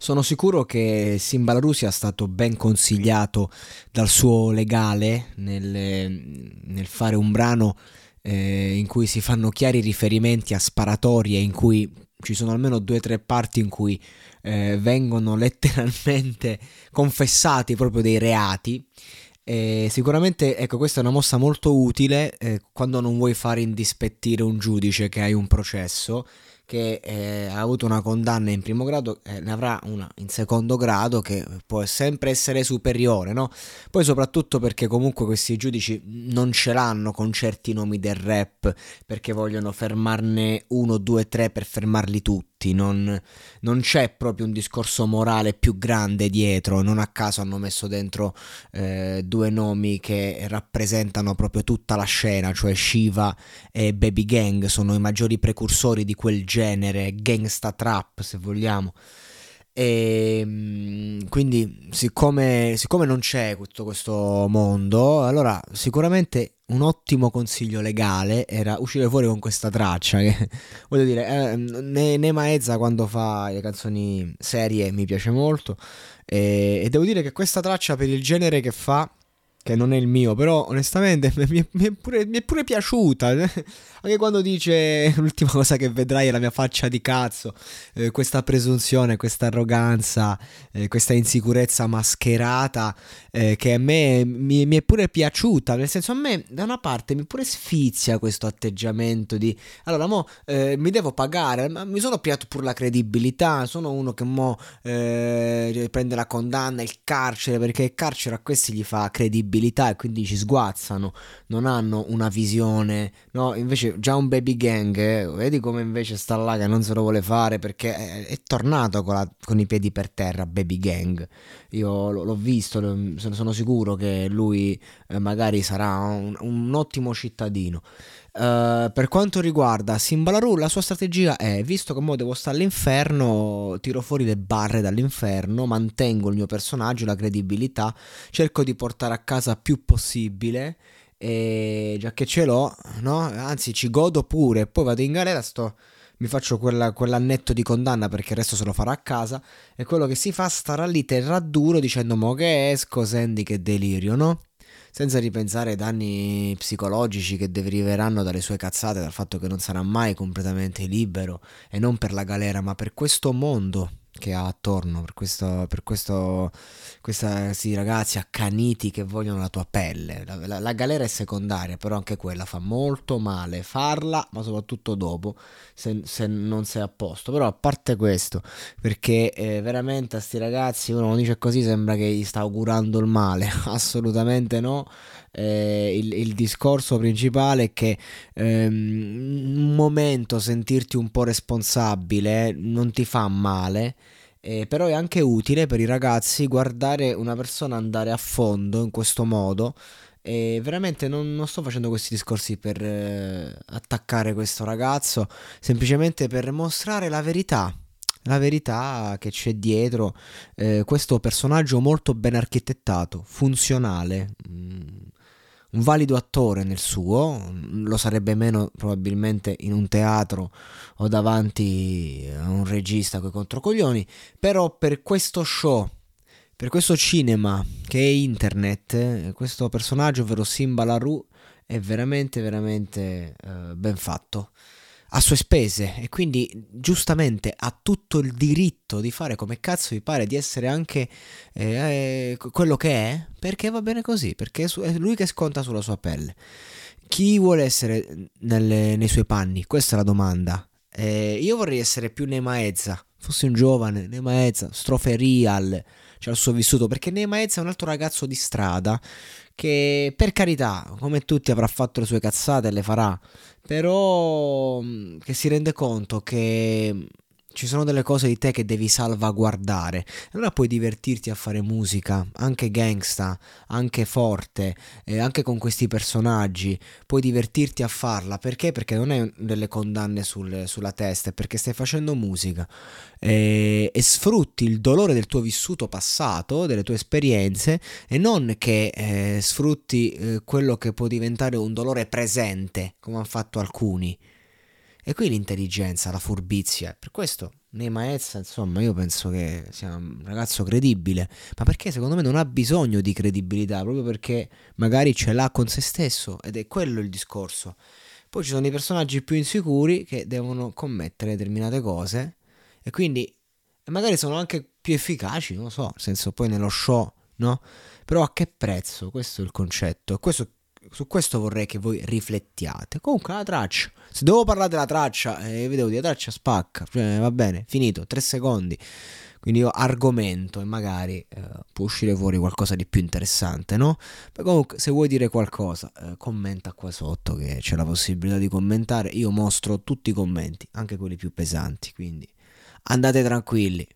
Sono sicuro che Simbalaru sia stato ben consigliato dal suo legale nel, nel fare un brano eh, in cui si fanno chiari riferimenti a sparatorie, in cui ci sono almeno due o tre parti in cui eh, vengono letteralmente confessati proprio dei reati. E sicuramente, ecco, questa è una mossa molto utile eh, quando non vuoi fare indispettire un giudice che hai un processo che eh, ha avuto una condanna in primo grado eh, ne avrà una in secondo grado che può sempre essere superiore, no? Poi soprattutto perché comunque questi giudici non ce l'hanno con certi nomi del rap perché vogliono fermarne uno, due, tre per fermarli tutti, non, non c'è proprio un discorso morale più grande dietro, non a caso hanno messo dentro eh, due nomi che rappresentano proprio tutta la scena, cioè Shiva e Baby Gang, sono i maggiori precursori di quel genere, gangsta trap se vogliamo. E ehm, quindi, siccome, siccome non c'è tutto questo mondo, allora sicuramente un ottimo consiglio legale era uscire fuori con questa traccia. Che voglio dire, eh, ne, ne Maezza quando fa le canzoni serie mi piace molto. E, e devo dire che questa traccia, per il genere che fa, che non è il mio, però onestamente mi è, mi è, pure, mi è pure, piaciuta. Anche quando dice l'ultima cosa che vedrai è la mia faccia di cazzo, eh, questa presunzione, questa arroganza, eh, questa insicurezza mascherata eh, che a me mi, mi, è pure piaciuta. Nel senso, a me da una parte mi pure sfizia questo atteggiamento di allora, mo eh, mi devo pagare, ma mi sono piato pure la credibilità. Sono uno che mo eh, prende la condanna, il carcere, perché il carcere a questi gli fa credibilità credibilità e quindi ci sguazzano, non hanno una visione, no? Invece già un baby gang, eh, vedi come invece sta là che non se lo vuole fare perché è, è tornato con, la, con, i piedi per terra, baby gang. Io l'ho visto, sono sicuro che lui eh, magari sarà un, un ottimo cittadino. Uh, per quanto riguarda Simbalaru, la sua strategia è: visto che mo devo stare all'inferno, tiro fuori le barre dall'inferno, mantengo il mio personaggio, la credibilità, cerco di portare a casa più possibile. E già che ce l'ho, no? Anzi, ci godo pure. Poi vado in galera, sto mi faccio quella, quell'annetto di condanna perché il resto se lo farò a casa e quello che si fa starà lì terra duro dicendo mo che esco, senti che delirio, no? Senza ripensare ai danni psicologici che deriveranno dalle sue cazzate, dal fatto che non sarà mai completamente libero e non per la galera, ma per questo mondo che ha attorno, per, questo, per questo, questi ragazzi accaniti che vogliono la tua pelle. La, la, la, galera è secondaria, però anche quella fa molto male farla, ma soprattutto dopo, se, se non sei a posto. Però a parte questo, perché eh, veramente a sti ragazzi uno dice così sembra che gli sta augurando il male, assolutamente no. Eh, il, il, discorso principale è che ehm, un momento sentirti un po' responsabile non ti fa male eh, però è anche utile per i ragazzi guardare una persona andare a fondo in questo modo. E veramente non, non sto facendo questi discorsi per eh, attaccare questo ragazzo, semplicemente per mostrare la verità. La verità che c'è dietro eh, questo personaggio molto ben architettato, funzionale. Un valido attore nel suo, lo sarebbe meno probabilmente in un teatro o davanti a un regista coi controcoglioni, però per questo show, per questo cinema che è internet, questo personaggio, ovvero Simba Laru, è veramente veramente eh, ben fatto a sue spese e quindi giustamente ha tutto il diritto di fare come cazzo gli pare, di essere anche eh, eh quello che è, perché va bene così, perché è lui che sconta sulla sua pelle. Chi vuole essere nelle, nei suoi panni? Questa è la domanda. Eh, io vorrei essere più Nemaezza, fossi un giovane, Nemaezza, strofe real, cioè il suo vissuto, perché Nemaezza è un altro ragazzo di strada che per carità, come tutti avrà fatto le sue cazzate e le farà, però mm, che si rende conto che ci sono delle cose di te che devi salvaguardare. Allora puoi divertirti a fare musica, anche gangsta, anche forte, eh, anche con questi personaggi. Puoi divertirti a farla perché? Perché non hai delle condanne sul, sulla testa, è perché stai facendo musica eh, e sfrutti il dolore del tuo vissuto passato, delle tue esperienze, e non che eh, sfrutti eh, quello che può diventare un dolore presente, come hanno fatto alcuni. E qui l'intelligenza, la furbizia. Per questo nei Maezza, insomma, io penso che sia un ragazzo credibile. Ma perché secondo me non ha bisogno di credibilità, proprio perché magari ce l'ha con se stesso. Ed è quello il discorso. Poi ci sono i personaggi più insicuri che devono commettere determinate cose. E quindi magari sono anche più efficaci, non lo so, nel senso poi nello show, no? Però a che prezzo? Questo è il concetto. Questo su questo vorrei che voi riflettiate. Comunque la traccia, se devo parlare della traccia, eh, vi devo dire, la traccia spacca, cioè, va bene, finito, tre secondi. Quindi io argomento e magari eh, può uscire fuori qualcosa di più interessante, no? Ma comunque se vuoi dire qualcosa, eh, commenta qua sotto che c'è la possibilità di commentare. Io mostro tutti i commenti, anche quelli più pesanti, quindi andate tranquilli.